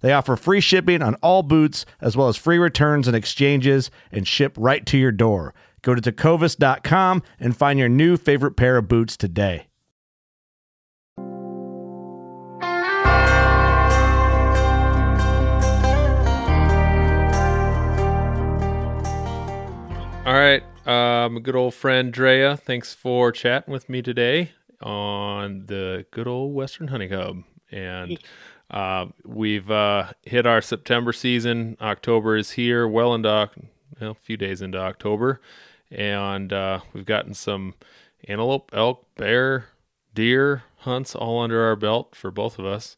They offer free shipping on all boots, as well as free returns and exchanges, and ship right to your door. Go to tecovas.com and find your new favorite pair of boots today. All right, um, good old friend Draya, thanks for chatting with me today on the good old Western Honey Hub. And uh, we've uh, hit our September season. October is here, well into well, a few days into October, and uh, we've gotten some antelope, elk, bear, deer hunts all under our belt for both of us.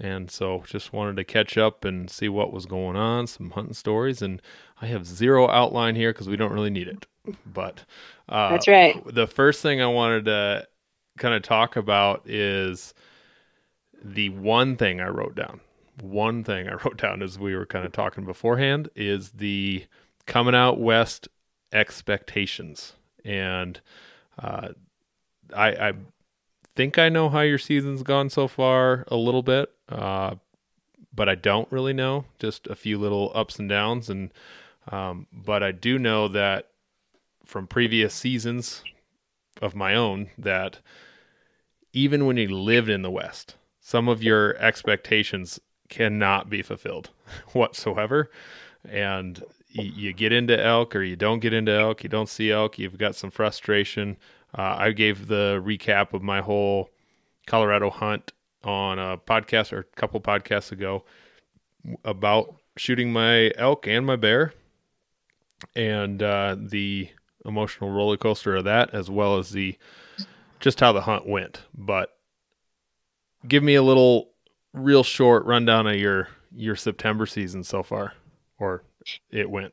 And so just wanted to catch up and see what was going on, some hunting stories. And I have zero outline here because we don't really need it. But uh, that's right. The first thing I wanted to kind of talk about is the one thing I wrote down. One thing I wrote down as we were kind of talking beforehand is the coming out west expectations. And uh, I, I think I know how your season's gone so far a little bit, uh, but I don't really know. Just a few little ups and downs, and um, but I do know that from previous seasons of my own that even when you lived in the West, some of your expectations cannot be fulfilled whatsoever, and you get into elk or you don't get into elk, you don't see elk, you've got some frustration uh, I gave the recap of my whole Colorado hunt on a podcast or a couple podcasts ago about shooting my elk and my bear and uh, the emotional roller coaster of that, as well as the just how the hunt went. But give me a little, real short rundown of your your September season so far, or it went.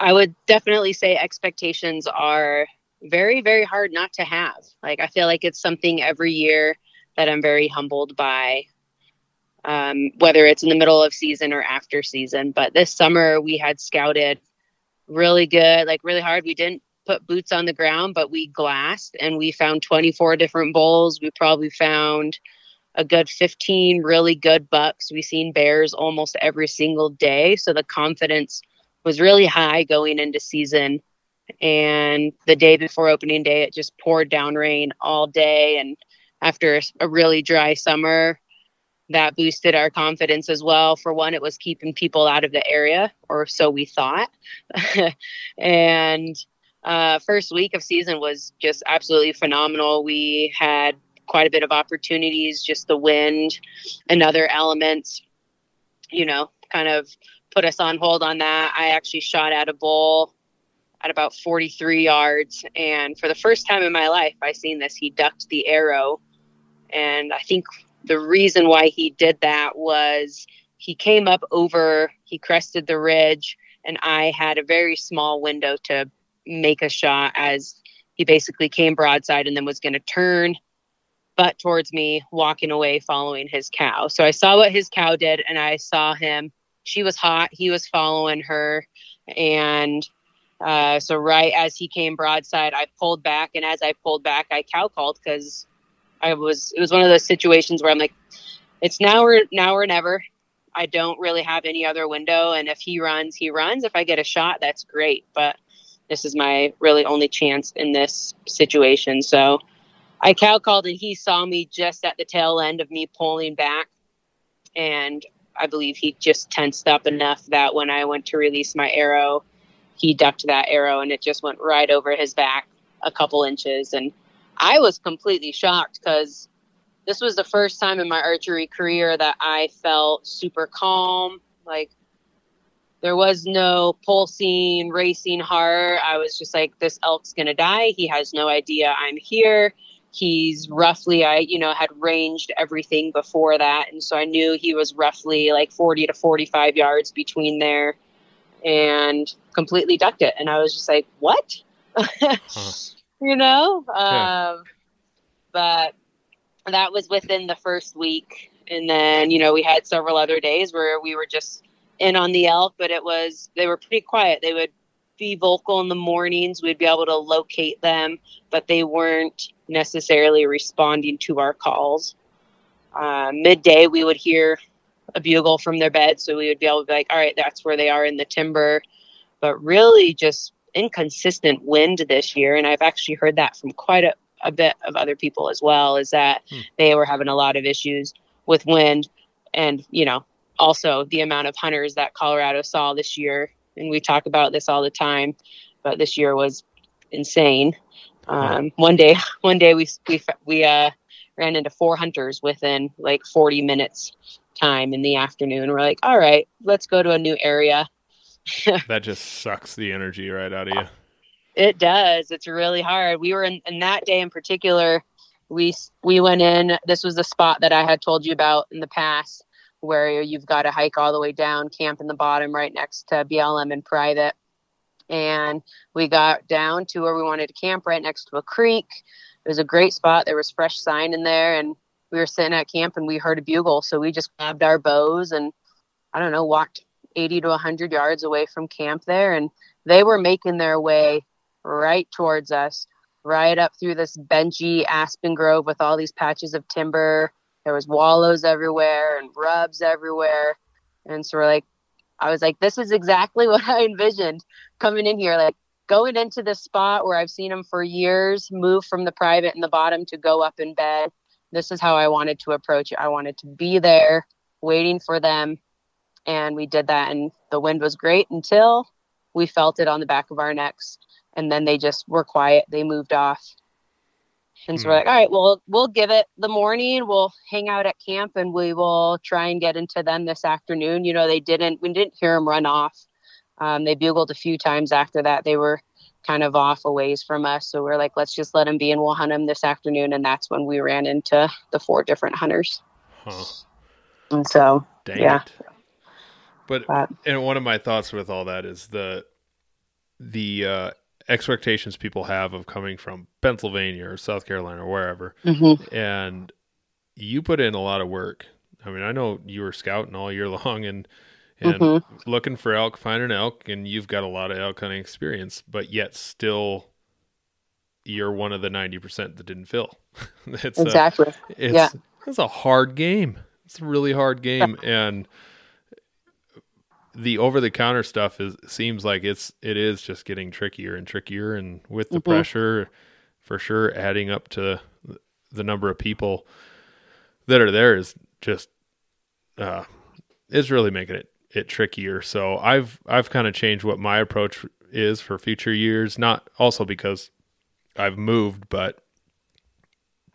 I would definitely say expectations are very, very hard not to have. Like, I feel like it's something every year that I'm very humbled by, um, whether it's in the middle of season or after season. But this summer, we had scouted really good, like really hard. We didn't put boots on the ground, but we glassed and we found 24 different bulls. We probably found a good 15 really good bucks. We seen bears almost every single day. So the confidence was really high going into season and the day before opening day it just poured down rain all day and after a really dry summer that boosted our confidence as well for one it was keeping people out of the area or so we thought and uh, first week of season was just absolutely phenomenal we had quite a bit of opportunities just the wind and other elements you know kind of put us on hold on that i actually shot at a bull at about 43 yards. And for the first time in my life, I seen this. He ducked the arrow. And I think the reason why he did that was he came up over, he crested the ridge, and I had a very small window to make a shot as he basically came broadside and then was going to turn butt towards me, walking away, following his cow. So I saw what his cow did, and I saw him. She was hot. He was following her, and Uh, so right as he came broadside, I pulled back, and as I pulled back, I cow called because I was. It was one of those situations where I'm like, it's now or now or never. I don't really have any other window, and if he runs, he runs. If I get a shot, that's great. But this is my really only chance in this situation. So I cow called, and he saw me just at the tail end of me pulling back, and I believe he just tensed up enough that when I went to release my arrow, he ducked that arrow, and it just went right over his back a couple inches, and I was completely shocked because this was the first time in my archery career that I felt super calm. Like there was no pulsing, racing heart. I was just like, this elk's going to die. He has no idea I'm here. He's roughly, I, you know, had ranged everything before that. And so I knew he was roughly like 40 to 45 yards between there and completely ducked it. And I was just like, what? huh. You know? Yeah. Um, but that was within the first week. And then, you know, we had several other days where we were just in on the elk, but it was, they were pretty quiet. They would be vocal in the mornings. We'd be able to locate them, but they weren't necessarily responding to our calls. Uh, midday, we would hear a bugle from their bed. So we would be able to be like, all right, that's where they are in the timber. But really, just inconsistent wind this year. And I've actually heard that from quite a, a bit of other people as well is that hmm. they were having a lot of issues with wind and you know also the amount of hunters that colorado saw this year and we talk about this all the time but this year was insane um, one day one day we we, we uh, ran into four hunters within like 40 minutes time in the afternoon we're like all right let's go to a new area that just sucks the energy right out of you it does. It's really hard. We were in, in that day in particular. We we went in. This was the spot that I had told you about in the past, where you've got to hike all the way down, camp in the bottom, right next to BLM and private. And we got down to where we wanted to camp, right next to a creek. It was a great spot. There was fresh sign in there, and we were sitting at camp and we heard a bugle. So we just grabbed our bows and I don't know, walked 80 to 100 yards away from camp there, and they were making their way right towards us, right up through this benchy aspen grove with all these patches of timber. There was wallows everywhere and rubs everywhere. And so we're like, I was like, this is exactly what I envisioned coming in here. Like going into this spot where I've seen them for years, move from the private in the bottom to go up in bed. This is how I wanted to approach it. I wanted to be there waiting for them. And we did that. And the wind was great until we felt it on the back of our necks and then they just were quiet. They moved off. And so mm. we're like, all right, well, we'll give it the morning. We'll hang out at camp and we will try and get into them this afternoon. You know, they didn't, we didn't hear them run off. Um, they bugled a few times after that. They were kind of off a ways from us. So we're like, let's just let them be and we'll hunt them this afternoon. And that's when we ran into the four different hunters. Huh. And so, Dang yeah. It. But, but, and one of my thoughts with all that is the, the, uh, expectations people have of coming from Pennsylvania or South Carolina or wherever. Mm-hmm. And you put in a lot of work. I mean, I know you were scouting all year long and and mm-hmm. looking for elk, finding elk, and you've got a lot of elk hunting experience, but yet still you're one of the ninety percent that didn't fill. it's exactly. A, it's, yeah. It's a hard game. It's a really hard game, and the over the counter stuff is seems like it's it is just getting trickier and trickier and with the mm-hmm. pressure for sure adding up to the number of people that are there is just uh is really making it it trickier so i've i've kind of changed what my approach is for future years not also because i've moved but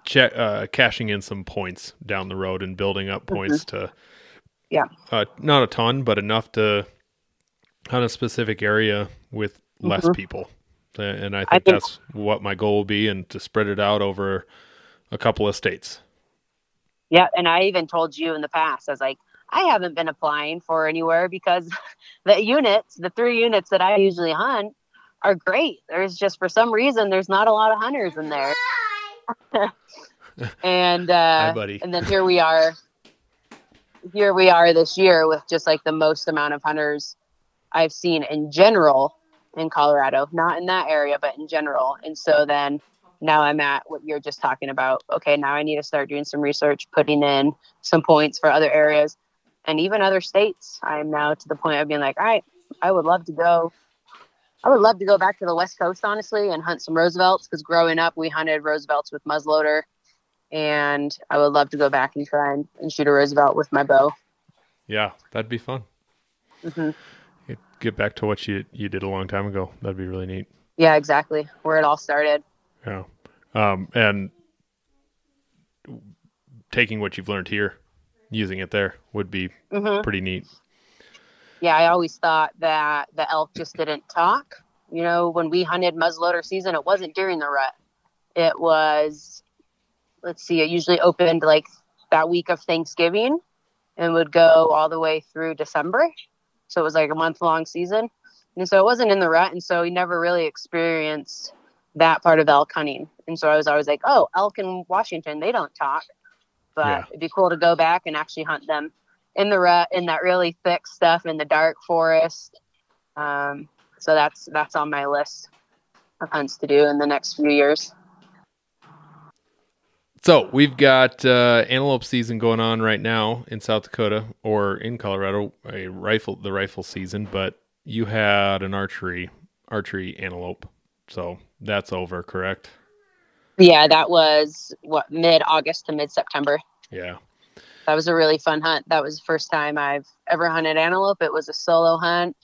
check uh cashing in some points down the road and building up points mm-hmm. to yeah. Uh, not a ton, but enough to hunt a specific area with less mm-hmm. people. And I think, I think that's what my goal will be and to spread it out over a couple of states. Yeah. And I even told you in the past, I was like, I haven't been applying for anywhere because the units, the three units that I usually hunt, are great. There's just for some reason there's not a lot of hunters in there. and uh, Hi, and then here we are here we are this year with just like the most amount of hunters I've seen in general in Colorado, not in that area, but in general. And so then now I'm at what you're just talking about. Okay, now I need to start doing some research, putting in some points for other areas and even other states. I'm now to the point of being like, all right, I would love to go. I would love to go back to the West Coast, honestly, and hunt some Roosevelts because growing up, we hunted Roosevelts with muzzleloader. And I would love to go back and try and, and shoot a Roosevelt with my bow. Yeah, that'd be fun. hmm Get back to what you you did a long time ago. That'd be really neat. Yeah, exactly. Where it all started. Yeah. Um, and taking what you've learned here, using it there would be hmm pretty neat. yeah, I always thought that the elk just didn't talk. You know, when we hunted muzzleloader season, it wasn't during the rut. It was, let's see, it usually opened like that week of Thanksgiving and would go all the way through December. So it was like a month long season. And so it wasn't in the rut. And so we never really experienced that part of elk hunting. And so I was always like, oh, elk in Washington, they don't talk. But Yeah. it'd be cool to go back and actually hunt them in the rut in that really thick stuff in the dark forest. Um, so that's that's on my list of hunts to do in the next few years. So we've got uh, antelope season going on right now in South Dakota or in Colorado, a rifle the rifle season. But you had an archery archery antelope, so that's over, correct? Yeah, that was what mid August to mid September. Yeah, That was a really fun hunt. That was the first time I've ever hunted antelope. It was a solo hunt.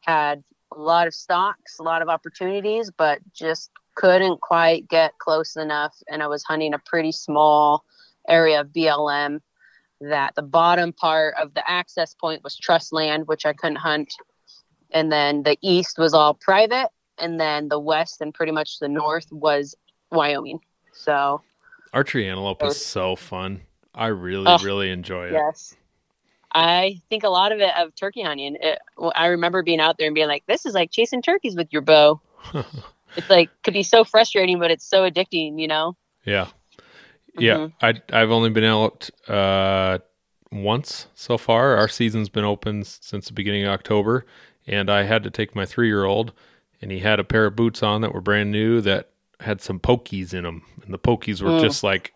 Had a lot of stalks, a lot of opportunities, but just couldn't quite get close enough. And I was hunting a pretty small area of BLM that the bottom part of the access point was trust land, which I couldn't hunt. And then the east was all private. And then the west and pretty much the north was Wyoming. So, archery antelope is so fun. I really Ugh, really enjoy it. Yes. I think a lot of it of turkey hunting. It, I remember being out there and being like, "This is like chasing turkeys with your bow." it's like could be so frustrating, but it's so addicting. You know? Yeah. Yeah. Mhm. I I've only been out uh once so far. Our season's been open since the beginning of October and I had to take my 3-year-old and he had a pair of boots on that were brand new that had some pokies in them and the pokies were Mm. just like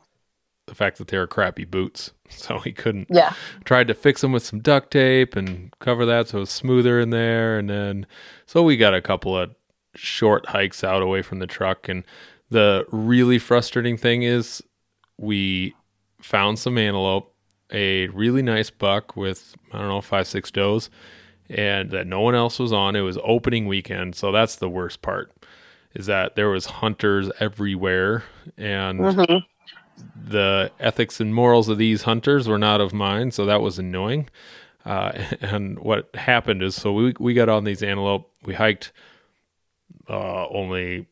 the fact that they were crappy boots. So he couldn't Yeah. tried to fix them with some duct tape and cover that so it was smoother in there and then so we got a couple of short hikes out away from the truck and the really frustrating thing is we found some antelope a really nice buck with i don't know five six does and that no one else was on it was opening weekend so that's the worst part is that there was hunters everywhere and hmm the ethics and morals of these hunters were not of mine, so that was annoying. Uh, and what happened is, so we we got on these antelope. We hiked uh, only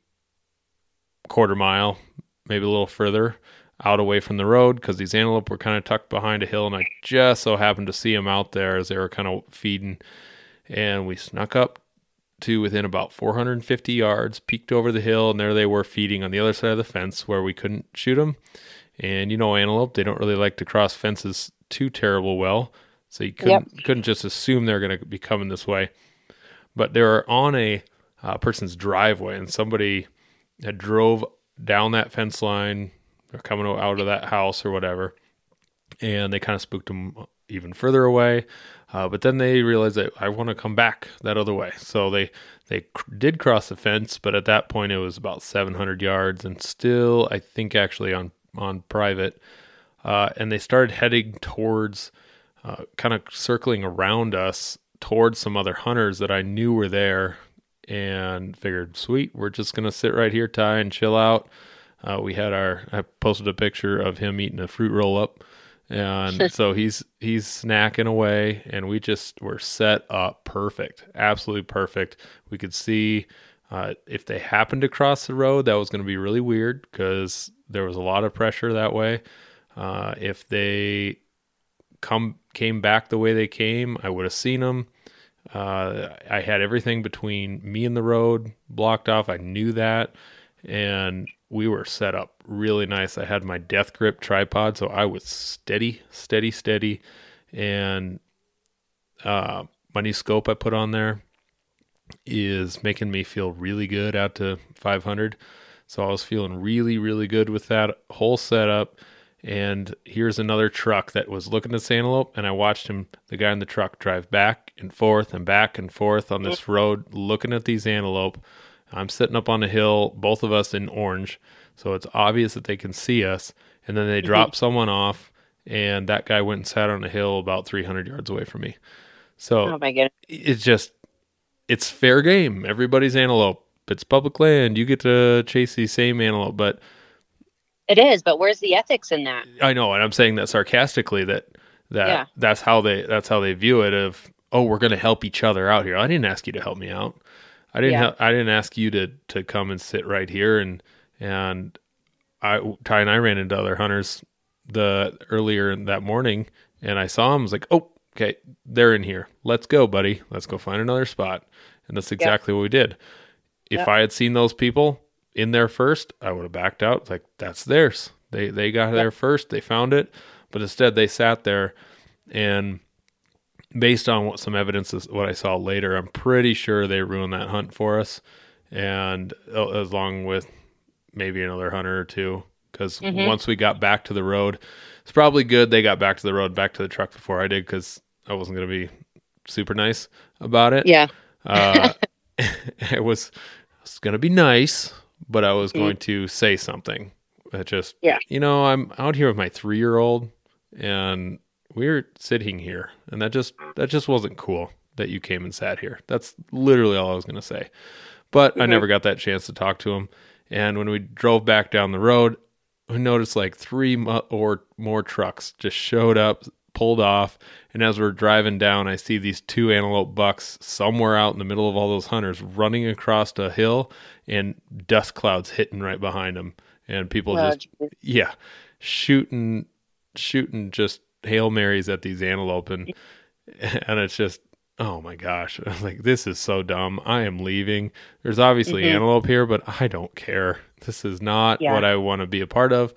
quarter mile, maybe a little further out away from the road because these antelope were kind of tucked behind a hill, and I just so happened to see them out there as they were kind of feeding. And we snuck up to within about 450 yards, peeked over the hill, and there they were feeding on the other side of the fence where we couldn't shoot them. And you know, antelope, they don't really like to cross fences too terrible well. So you couldn't couldn't just assume they're going to be coming this way. But they were on a uh, person's driveway, and somebody had drove down that fence line. They're coming out of that house or whatever, and they kind of spooked them even further away. Uh, but then they realized that I want to come back that other way, so they they cr- did cross the fence. But at that point, it was about 700 yards, and still, I think actually on on private, uh, and they started heading towards, uh, kind of circling around us towards some other hunters that I knew were there, and figured, sweet, we're just gonna sit right here, Ty, and chill out. Uh, we had our I posted a picture of him eating a fruit roll up, and so he's he's snacking away, and we just were set up perfect, absolutely perfect. We could see. Uh, if they happened to cross the road, that was going to be really weird because there was a lot of pressure that way. Uh, if they come came back the way they came, I would have seen them. Uh, I had everything between me and the road blocked off. I knew that, and we were set up really nice. I had my death grip tripod, so I was steady, steady, steady, and uh, my new scope I put on there is making me feel really good out to 500. So I was feeling really, really good with that whole setup. And here's another truck that was looking at this antelope, and I watched him, the guy in the truck, drive back and forth and back and forth on this road, looking at these antelope. I'm sitting up on a hill, both of us in orange, so it's obvious that they can see us. And then they mm-hmm. drop someone off, and that guy went and sat on a hill about 300 yards away from me. So Oh it's just it's fair game. Everybody's antelope. It's public land. You get to chase these same antelope. But It is, but where's the ethics in that? I know, and I'm saying that sarcastically. That that Yeah. that's how they that's how they view it. Of oh, we're going to help each other out here. I didn't ask you to help me out. I didn't. Yeah. I didn't ask you to to come and sit right here. And and I Ty and I ran into other hunters the earlier in that morning, and I saw him. I was like, oh, okay, they're in here. Let's go, buddy. Let's go find another spot. And that's exactly what we did. If Yep. I had seen those people in there first, I would have backed out. It's like that's theirs. They they got there first. They found it, but instead they sat there, and based on what some evidence is what I saw later, I'm pretty sure they ruined that hunt for us, and uh, as long with maybe another hunter or two. Because Mhm. once we got back to the road, it's probably good they got back to the road, back to the truck before I did, because I wasn't gonna be super nice about it. Yeah. Uh, it was, it's going to be nice, but I was Mm. going to say something. That just, Yeah. you know, I'm out here with my three year old, and we're sitting here, and that just that just wasn't cool that you came and sat here. That's literally all I was going to say. But I Mhm. never got that chance to talk to him. And when we drove back down the road, we noticed like three mo- or more trucks just showed up, pulled off, and as we're driving down, I see these two antelope bucks somewhere out in the middle of all those hunters running across a hill and dust clouds hitting right behind them. And people Oh, just, geez. yeah, shooting, shooting just Hail Marys at these antelope. And, and it's just, oh my gosh. I was like, this is so dumb. I am leaving. There's obviously Mhm. antelope here, but I don't care. This is not Yeah. what I want to be a part of.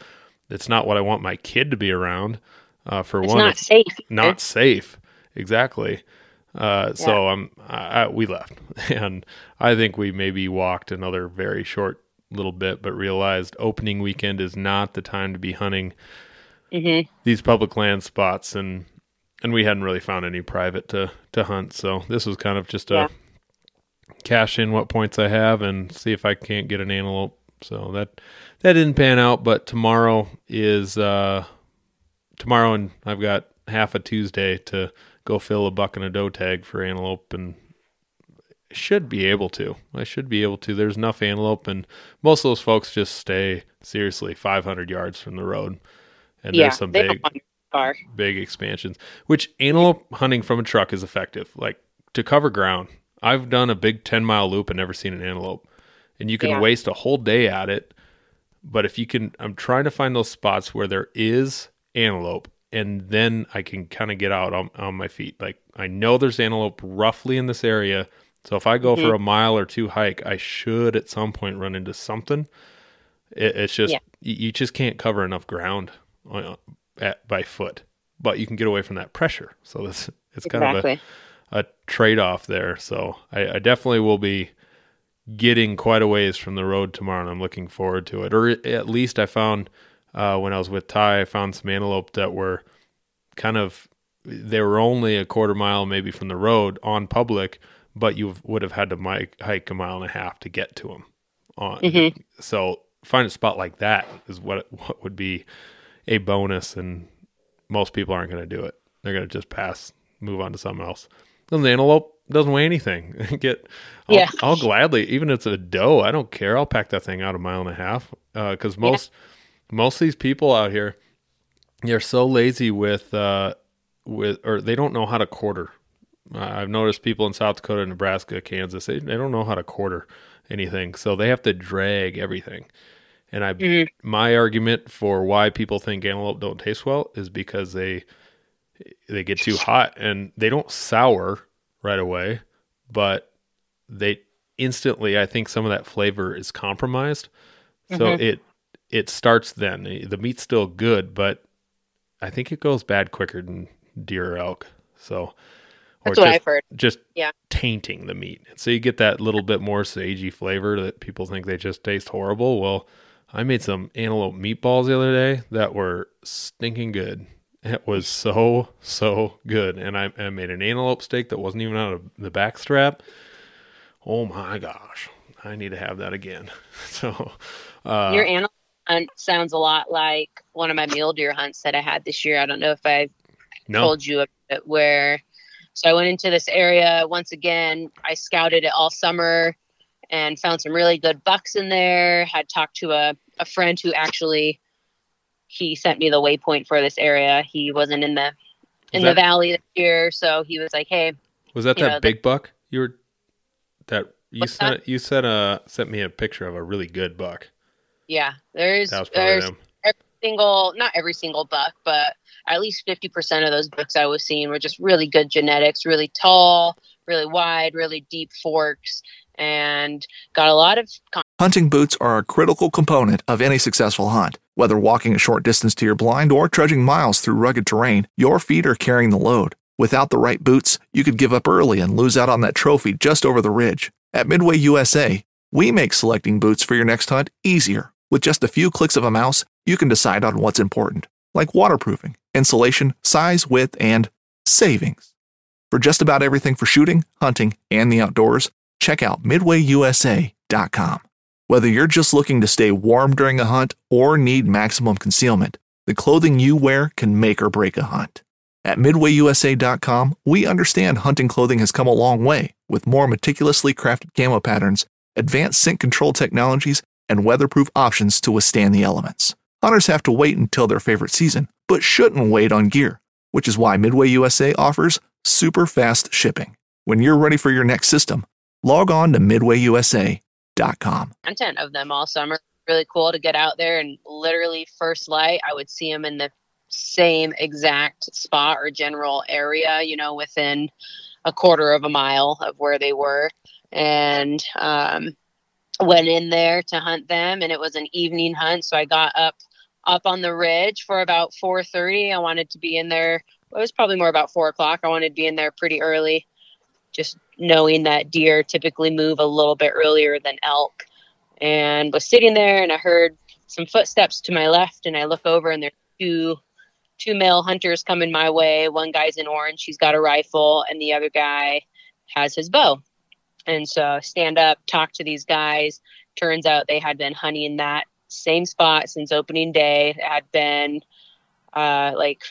It's not what I want my kid to be around. Uh, for it's one, not safe. not safe. Exactly. Uh, So um, I, we left, and I think we maybe walked another very short little bit, but realized opening weekend is not the time to be hunting hmm these public land spots, and and we hadn't really found any private to to hunt. So this was kind of just a Yeah. cash in what points I have and see if I can't get an antelope. So that that didn't pan out, but tomorrow is uh tomorrow and I've got half a Tuesday to go fill a buck and a doe tag for antelope and should be able to. I should be able to. There's enough antelope and most of those folks just stay seriously 500 yards from the road. And Yeah. there's some big don't want your car. big expansions, which antelope hunting from a truck is effective. Like to cover ground. I've done a big 10 mile loop and never seen an antelope. And you can Yeah. waste a whole day at it. But if you can, I'm trying to find those spots where there is antelope and then I can kind of get out on, on my feet. Like I know there's antelope roughly in this area. So if I go for a mile or two hike, I should at some point run into something. It, it's just, Yeah. you, you just can't cover enough ground uh, at, by foot, but you can get away from that pressure. So this it's kind Exactly. of a, a trade off there. So I, I definitely will be getting quite a ways from the road tomorrow, and I'm looking forward to it. Or at least I found uh, when I was with Ty, I found some antelope that were kind of they were only a quarter mile maybe from the road on public, but you would have had to mi- hike a mile and a half to get to them. On Mhm. so find a spot like that is what what would be a bonus, and most people aren't going to do it. They're going to just pass, move on to something else. Then the antelope doesn't weigh anything. Get, I'll, Yeah. I'll gladly, even if it's a doe, I don't care. I'll pack that thing out a mile and a half because most most of these people out here, they're so lazy with uh with or they don't know how to quarter. I've noticed people in South Dakota, Nebraska, Kansas, they, they don't know how to quarter anything, so they have to drag everything. And I, Mhm. my argument for why people think antelope don't taste well is because they they get too hot and they don't sour right away, but they instantly I think some of that flavor is compromised. So Mhm. it it starts then. The meat's still good, but I think it goes bad quicker than deer or elk. So That's what just, I've heard. Just Yeah. tainting the meat. So you get that little bit more sagey flavor that people think they just taste horrible. Well, I made some antelope meatballs the other day that were stinking good. It was so so good, and I, I made an antelope steak that wasn't even out of the back strap. Oh my gosh, I need to have that again. So, uh, Your animal hunt sounds a lot like one of my mule deer hunts that I had this year. I don't know if I no, told you about it where so I went into this area once again. I scouted it all summer and found some really good bucks in there. Had talked to a, a friend who actually he sent me the waypoint for this area. He wasn't in the in that- the valley this year, so he was like, Hey, was that that know, the- big buck you were that you sent you sent a sent me a picture of a really good buck. Yeah, there's That was probably there's them. single not every single buck, but at least fifty percent of those bucks I was seeing were just really good genetics, really tall, really wide, really deep forks, and got a lot of Hunting boots are a critical component of any successful hunt. Whether walking a short distance to your blind or trudging miles through rugged terrain, your feet are carrying the load. Without the right boots, you could give up early and lose out on that trophy just over the ridge. At Midway USA, we make selecting boots for your next hunt easier. With just a few clicks of a mouse, you can decide on what's important, like waterproofing, insulation, size, width, and savings. For just about everything for shooting, hunting, and the outdoors, check out midwayusa.com. Whether you're just looking to stay warm during a hunt or need maximum concealment, the clothing you wear can make or break a hunt. At midwayusa.com, we understand hunting clothing has come a long way with more meticulously crafted camo patterns, advanced scent control technologies, and weatherproof options to withstand the elements. Hunters have to wait until their favorite season, but shouldn't wait on gear, which is why Midway USA offers super fast shipping. When you're ready for your next system, log on to midwayusa.com. content of them all summer. Really cool to get out there and literally first light, I would see them in the same exact spot or general area, you know, within a quarter of a mile of where they were. And um, went in there to hunt them, and it was an evening hunt. So I got up up on the ridge for about 4:30. I wanted to be in there. It was probably more about four o'clock. I wanted to be in there pretty early, just knowing that deer typically move a little bit earlier than elk and was sitting there and I heard some footsteps to my left and I look over and there's two two male hunters coming my way. One guy's in orange, he's got a rifle, and the other guy has his bow. And so stand up, talk to these guys. Turns out they had been hunting that same spot since opening day. It had been uh, like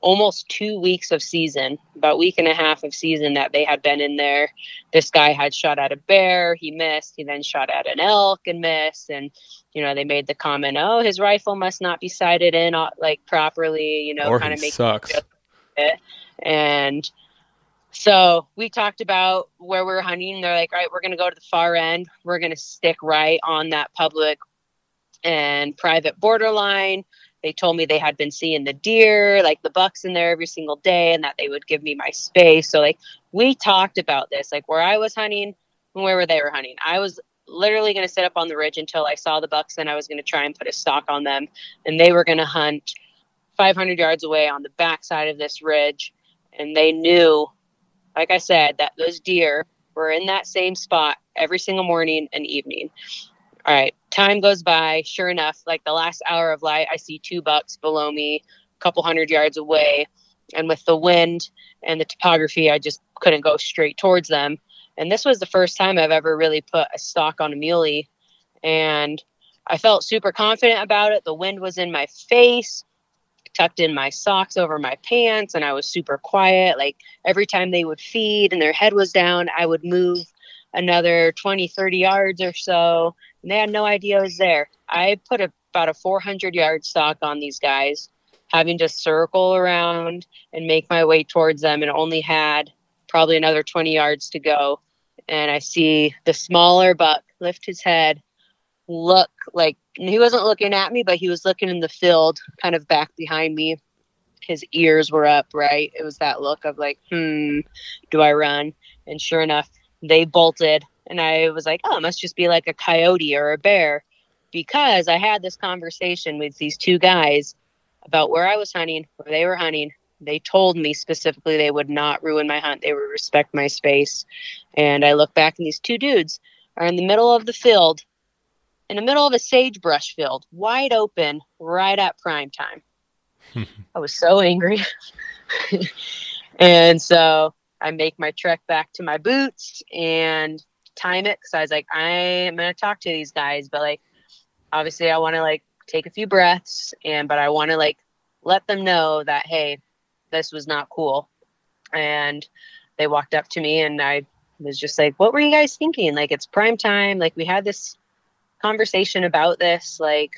almost two weeks of season, about week and a half of season that they had been in there. This guy had shot at a bear, he missed. He then shot at an elk and missed. And, you know, they made the comment, oh, his rifle must not be sighted in uh, like properly, you know, kind of make sucks. it. And so we talked about where we are hunting. They're like, all right, we're going to go to the far end. We're going to stick right on that public and private borderline. They told me they had been seeing the deer, like the bucks in there every single day, and that they would give me my space. So, like, we talked about this, like where I was hunting and where they were hunting. I was literally going to sit up on the ridge until I saw the bucks, and I was going to try and put a stalk on them. And they were going to hunt 500 yards away on the backside of this ridge. And they knew, like I said, that those deer were in that same spot every single morning and evening. All right, time goes by. Sure enough, like the last hour of light, I see two bucks below me, a couple hundred yards away. And with the wind and the topography, I just couldn't go straight towards them. And this was the first time I've ever really put a stalk on a muley. And I felt super confident about it. The wind was in my face, tucked in my socks over my pants, and I was super quiet. Like every time they would feed and their head was down, I would move another 20, 30 yards or so. And they had no idea I was there. I put a, about a 400 yard stalk on these guys, having to circle around and make my way towards them, and only had probably another 20 yards to go. And I see the smaller buck lift his head, look like he wasn't looking at me, but he was looking in the field, kind of back behind me. His ears were up, right? It was that look of like, hmm, do I run? And sure enough, they bolted. And I was like, oh, it must just be like a coyote or a bear. Because I had this conversation with these two guys about where I was hunting, where they were hunting. they told me specifically they would not ruin my hunt. They would respect my space. And I look back and these two dudes are in the middle of the field, in the middle of a sagebrush field, wide open, right at prime time. I was so angry. and so I make my trek back to my boots and time it because I was like, I am gonna talk to these guys, but like obviously I want to like take a few breaths and but I want to like let them know that hey, this was not cool. And they walked up to me and I was just like, What were you guys thinking? Like it's prime time, like we had this conversation about this, like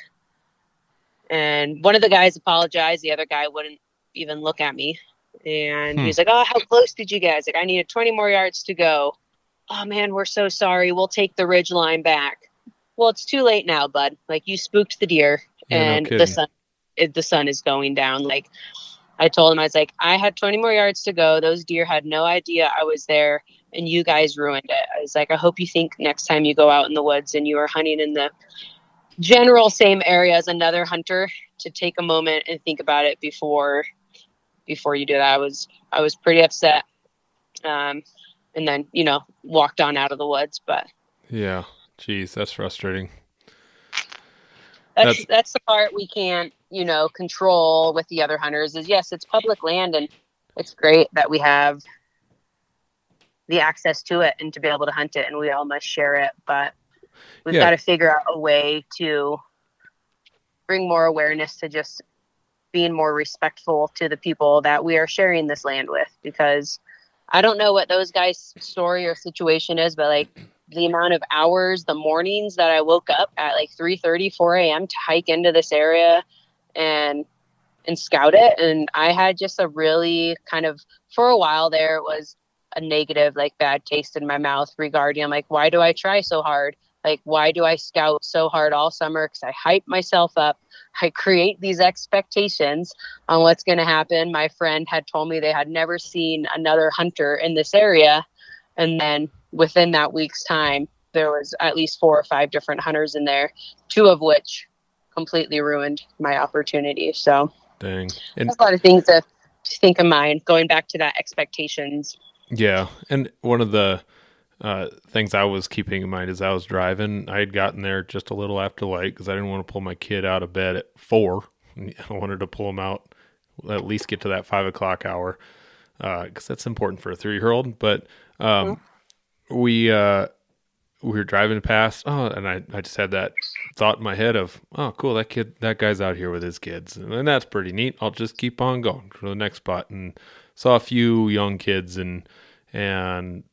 and one of the guys apologized, the other guy wouldn't even look at me. And Hmm. he's like, Oh, how close did you guys? Like I needed 20 more yards to go. Oh man, we're so sorry. We'll take the ridge line back. Well, it's too late now, bud. Like you spooked the deer Yeah, no and the sun it, the sun is going down. Like I told him, I was like, I had 20 more yards to go. Those deer had no idea I was there, and you guys ruined it. I was like, I hope you think next time you go out in the woods and you are hunting in the general same area as another hunter to take a moment and think about it before before you do that. I was I was pretty upset. Um, and then you know walked on out of the woods, but Yeah. Jeez, that's frustrating. that's That's- that's the part we can't you know control with the other hunters is yes it's public land and it's great that we have the access to it and to be able to hunt it and we all must share it but we've Yeah. got to figure out a way to bring more awareness to just being more respectful to the people that we are sharing this land with because i don't know what those guys story or situation is but like the amount of hours the mornings that i woke up at like 3 4 a.m to hike into this area and and scout it and i had just a really kind of for a while there it was a negative like bad taste in my mouth regarding i'm like why do i try so hard? Like why do i scout so hard all summer? Because i hype myself up. I create these expectations on what's going to happen. My friend had told me they had never seen another hunter in this area. And then within that week's time there was at least four or five different hunters in there two of which completely ruined my opportunity. So Dang. And a lot of things to think of mind going back to that expectations Yeah, and one of the uh, things I was keeping in mind as I was driving, I had gotten there just a little after light because I didn't want to pull my kid out of bed at four. I wanted to pull him out at least get to that five o'clock hour because that's important for a three year old. But um, we uh, we were driving past, oh, and I I just had that thought in my head of, oh, cool, that kid, that guy's out here with his kids, and, that's pretty neat. I'll just keep on going to the next spot, and saw a few young kids and and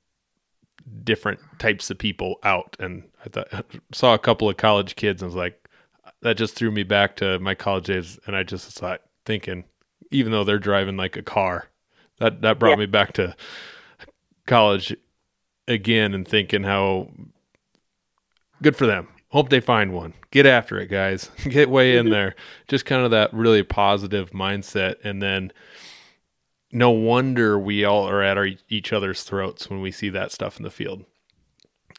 different types of people out, and I thought saw a couple of college kids, and was like, that just threw me back to my college days, and I just thought thinking, even though they're driving like a car, that that brought Yeah. me back to college again, and thinking how good for them. Hope they find one. Get after it, guys. Get way in mm-hmm. there. Just kind of that really positive mindset. And then no wonder we all are at our, each other's throats when we see that stuff in the field.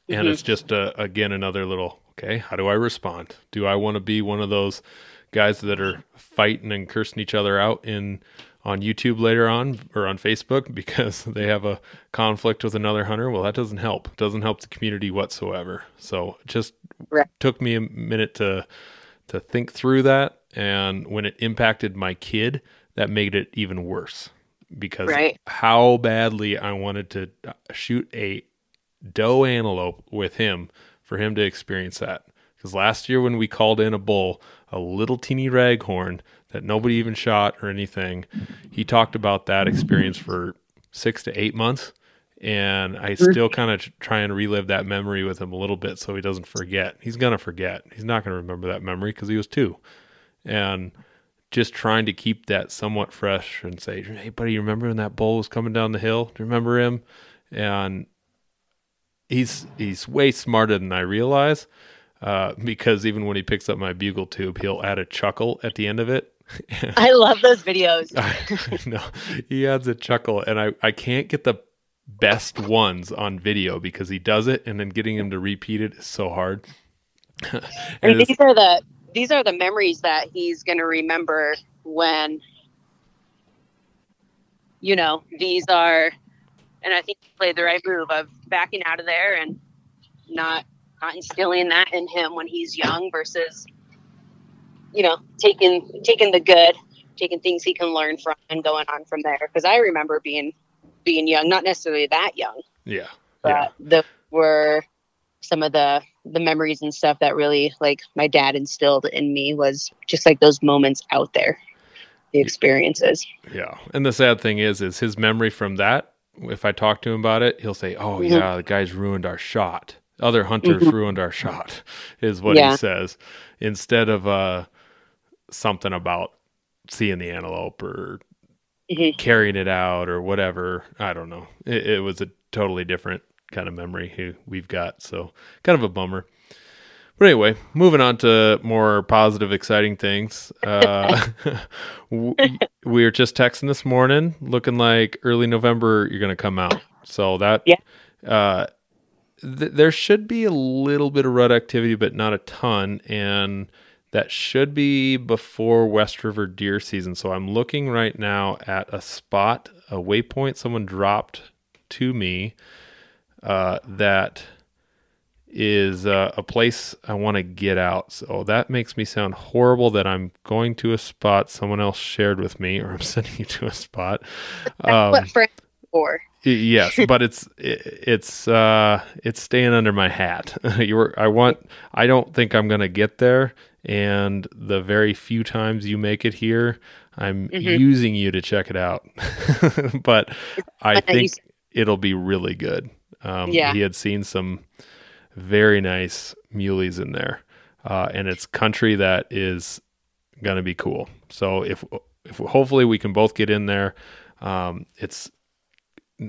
And Mhm. it's just, uh, again, another little, okay, how do I respond? Do I want to be one of those guys that are fighting and cursing each other out in on YouTube later on or on Facebook because they have a conflict with another hunter. Well, that doesn't help. It doesn't help the community whatsoever. So it just Right. took me a minute to to think through that and when it impacted my kid, that made it even worse because Right. how badly I wanted to uh, shoot a doe antelope with him for him to experience that. Because last year when we called in a bull, a little teeny raghorn that nobody even shot or anything, he talked about that experience for six to eight months. And I mm-hmm. still kind of try and relive that memory with him a little bit so he doesn't forget. He's going to forget. He's not going to remember that memory because he was two. And just trying to keep that somewhat fresh and say, hey, buddy, you remember when that bull was coming down the hill? Do you remember him? And he's he's way smarter than I realize uh, because even when he picks up my bugle tube, he'll add a chuckle at the end of it. i love those videos I know he adds a chuckle, and I I can't get the best ones on video because he does it, and then getting him to repeat it is so hard. and these are the these are the memories that he's going to remember when you know, these are, and I think he played the right move of backing out of there and not not instilling that in him when he's young versus, you know, taking taking the good, taking things he can learn from and going on from there. Because I remember being being young, not necessarily that young, Yeah. but Yeah. the were some of the the memories and stuff that really like my dad instilled in me was just like those moments out there the experiences Yeah. And the sad thing is, is his memory from that, if I talk to him about it, he'll say, Oh, Mhm. yeah, the guys ruined our shot. Other hunters Mhm. ruined our shot, is what Yeah. he says. Instead of uh, something about seeing the antelope or Mhm. carrying it out or whatever. I don't know. It, it was a totally different kind of memory we've got. So kind of a bummer. But anyway, moving on to more positive, exciting things. Uh, w- we were just texting this morning, looking like early November you're going to come out. So that, Yeah. uh, th- there should be a little bit of rut activity, but not a ton, and that should be before West River deer season. So I'm looking right now at a spot, a waypoint someone dropped to me uh, that is uh, a place I want to get out. So that makes me sound horrible that I'm going to a spot someone else shared with me, or I'm sending you to a spot. Um, what friends for Yes, but it's it, it's uh it's staying under my hat. you were I want I don't think I'm going to get there and the very few times you make it here, I'm Mhm. using you to check it out. but I fun that you think it'll be really good. Um Yeah. he had seen some very nice muleys in there. Uh and it's country that is going to be cool. So if if hopefully we can both get in there um it's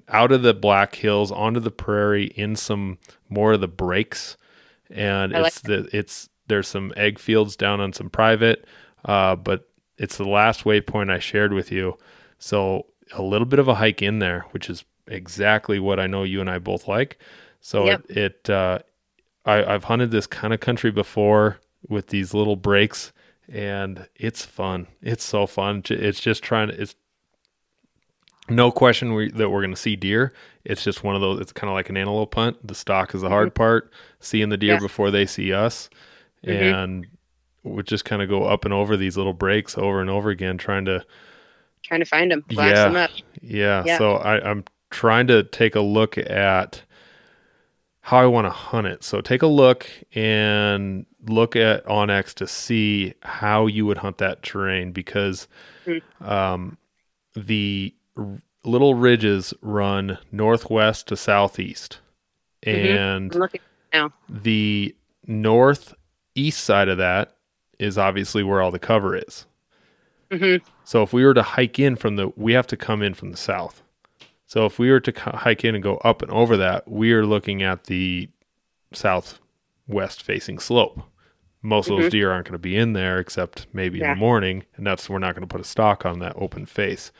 out of the Black Hills onto the prairie in some more of the breaks, and I like it's the it's there's some ag fields down on some private, uh, but it's the last waypoint I shared with you, so a little bit of a hike in there, which is exactly what I know you and I both like. So Yep. it, it uh, I, I've hunted this kind of country before with these little breaks, and it's fun. It's so fun. It's just trying to. It's no question we, that we're going to see deer. It's just one of those. It's kind of like an antelope hunt. The stalk is the hard part. Seeing the deer Yeah. before they see us, Mhm. and we just kind of go up and over these little breaks over and over again, trying to trying to find them blast Yeah. them up yeah. Yeah. So I, I'm trying to take a look at how I want to hunt it. So take a look and look at OnX to see how you would hunt that terrain because Mm. um, the r- little ridges run northwest to southeast, Mhm. and looking the northeast side of that is obviously where all the cover is. hmm So if we were to hike in from the, we have to come in from the south. So if we were to hike in and go up and over that, we are looking at the southwest facing slope. Most of those Mhm. deer aren't going to be in there except maybe in the morning, and that's we're not going to put a stalk on that open face.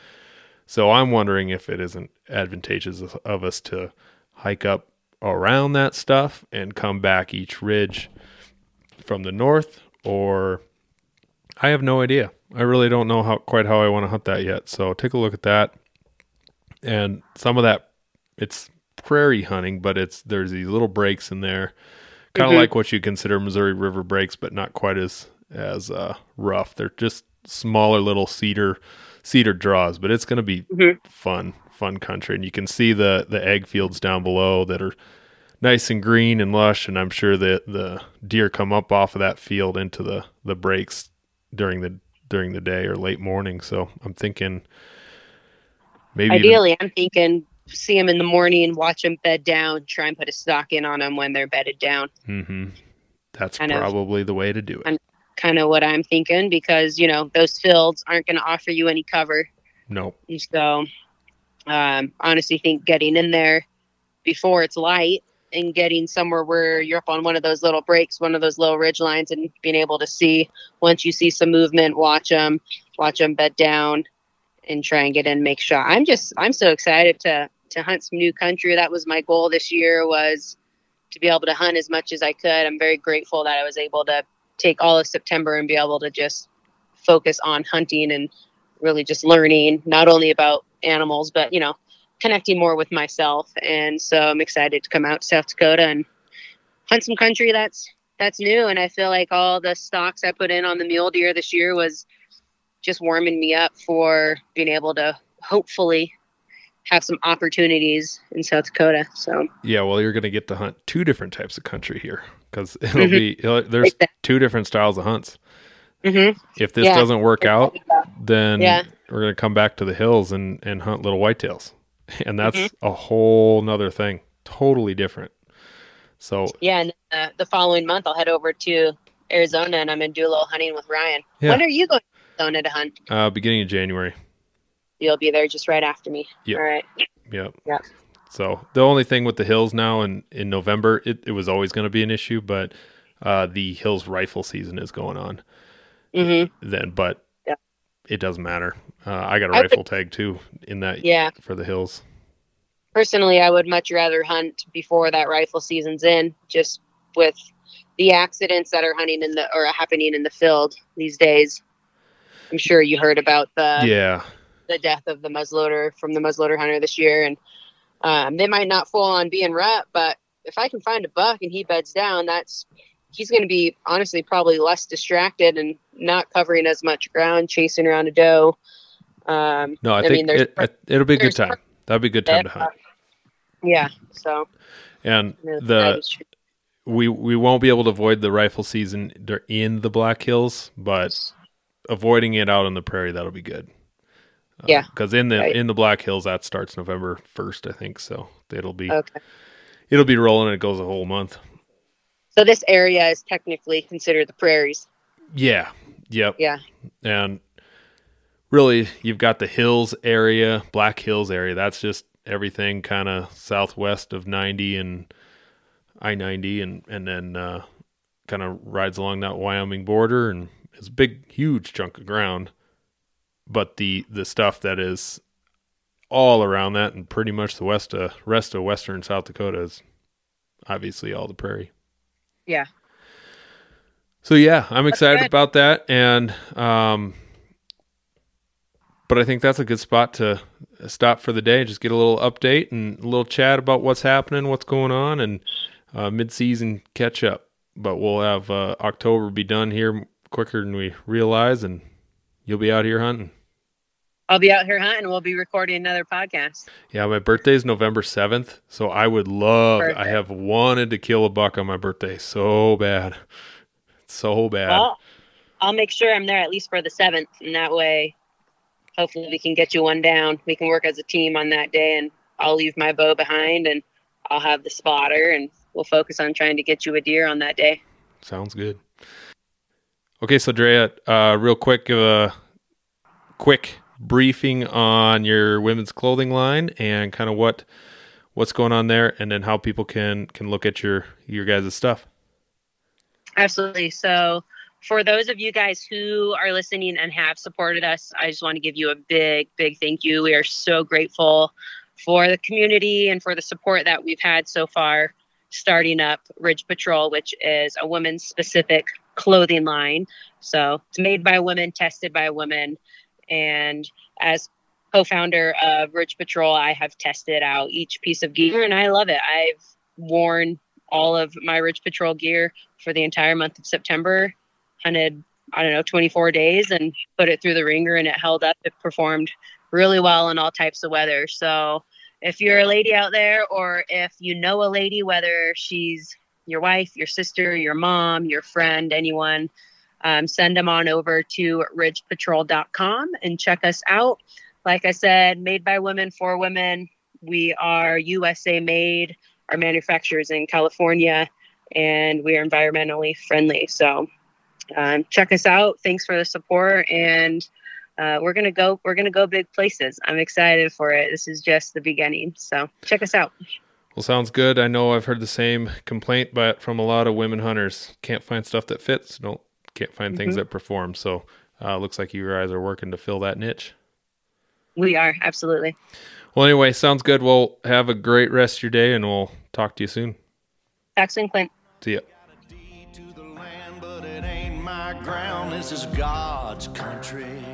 So I'm wondering if it isn't advantageous of- of us to hike up around that stuff and come back each ridge from the north or I have no idea. I really don't know how quite how I want to hunt that yet. So take a look at that. And some of that it's prairie hunting, but it's there's these little breaks in there. Kind of Mhm. like what you consider Missouri River breaks, but not quite as as uh, rough. They're just smaller little cedar cedar draws, but it's going to be Mhm. fun, fun country. And you can see the the ag fields down below that are nice and green and lush. And I'm sure that the deer come up off of that field into the the breaks during the during the day or late morning. So I'm thinking maybe even- ideally i'm thinking see them in the morning watch them bed down try and put a stalk in on them when they're bedded down Mhm. That's kind of- probably the way to do it. Kind of what i'm thinking because you know those fields aren't going to offer you any cover Nope. So um honestly think getting in there before it's light and getting somewhere where you're up on one of those little breaks one of those little ridge lines and being able to see once you see some movement watch them watch them bed down and try and get in and make shot i'm just i'm so excited to to hunt some new country that was my goal this year was to be able to hunt as much as i could i'm very grateful that i was able to take all of september and be able to just focus on hunting and really just learning not only about animals, but you know, connecting more with myself. And so I'm excited to come out to South Dakota and hunt some country that's that's new. And I feel like all the stalks I put in on the mule deer this year was just warming me up for being able to hopefully have some opportunities in South Dakota. So yeah, well, you're going to get to hunt two different types of country here because it'll mm-hmm. be it'll, there's two different styles of hunts. Mm-hmm. If this yeah. doesn't work out, then yeah. we're going to come back to the hills and and hunt little whitetails, and that's mm-hmm. a whole nother thing, totally different. So yeah, and uh, the following month I'll head over to Arizona and I'm gonna do a little hunting with Ryan. Yeah. When are you going to Arizona to hunt? Uh, beginning of January. You'll be there just right after me. Yep. All right. Yep. Yeah. So the only thing with the hills now and in November, it, it was always going to be an issue, but uh, the hills rifle season is going on. Mm-hmm. Then, but yeah. it doesn't matter. Uh, I got a I rifle would, tag too in that. Yeah. For the hills. Personally, I would much rather hunt before that rifle season's in, just with the accidents that are hunting in the or happening in the field these days. I'm sure you heard about the yeah the death of the muzzleloader from the muzzleloader hunter this year, and um, they might not fall on being rut, but if I can find a buck and he beds down, that's he's going to be honestly probably less distracted and not covering as much ground chasing around a doe. Um, no, I, I think mean, it, will be a good time. That'd be a good time to hunt. Yeah. So. And the we we won't be able to avoid the rifle season in the Black Hills, but avoiding it out on the prairie that'll be good. Uh, yeah, because in the right. in the Black Hills that starts November first, I think. So it'll be okay. it'll be rolling. and It goes a whole month. So this area is technically considered the prairies. Yeah. Yep. Yeah. And really, you've got the hills area, Black Hills area. That's just everything kind of southwest of 90 and I 90, and and then uh, kind of rides along that Wyoming border, and it's a big, huge chunk of ground. But the the stuff that is all around that, and pretty much the west uh, rest of western South Dakota is obviously all the prairie. Yeah. So yeah, I'm excited about that, and um, but I think that's a good spot to stop for the day. Just get a little update and a little chat about what's happening, what's going on, and uh, mid-season catch up. But we'll have uh, October be done here quicker than we realize, and you'll be out here hunting. I'll be out here hunting. We'll be recording another podcast. Yeah, my birthday is November seventh, so I would love. Perfect. I have wanted to kill a buck on my birthday so bad, so bad. Well, I'll make sure I'm there at least for the seventh, and that way, hopefully, we can get you one down. We can work as a team on that day, and I'll leave my bow behind, and I'll have the spotter, and we'll focus on trying to get you a deer on that day. Sounds good. Okay, so Draya, uh, real quick, uh, quick briefing on your women's clothing line and kind of what what's going on there, and then how people can can look at your your guys' stuff. Absolutely. So, for those of you guys who are listening and have supported us, I just want to give you a big, big thank you. We are so grateful for the community and for the support that we've had so far starting up Ridge Patrol, which is a women's specific clothing line. So it's made by women, tested by women. And as co founder of Ridge Patrol, I have tested out each piece of gear and I love it. I've worn all of my Ridge Patrol gear for the entire month of September, hunted, I don't know, 24 days and put it through the ringer and it held up. It performed really well in all types of weather. So if you're a lady out there or if you know a lady, whether she's your wife, your sister, your mom, your friend, anyone, um, send them on over to ridgepatrol.com and check us out. Like I said, made by women for women. We are USA made. Our manufacturers in California, and we are environmentally friendly. So um, check us out. Thanks for the support and uh, we're gonna go we're gonna go big places i'm excited for it this is just the beginning so check us out well sounds good. I know i've heard the same complaint but from a lot of women hunters can't find stuff that fits don't can't find things mm-hmm. that perform. So uh, looks like you guys are working to fill that niche. We are absolutely. Well anyway sounds good. Well have a great rest of your day and we'll talk to you soon. Talk soon clint. See ya. This is God's country.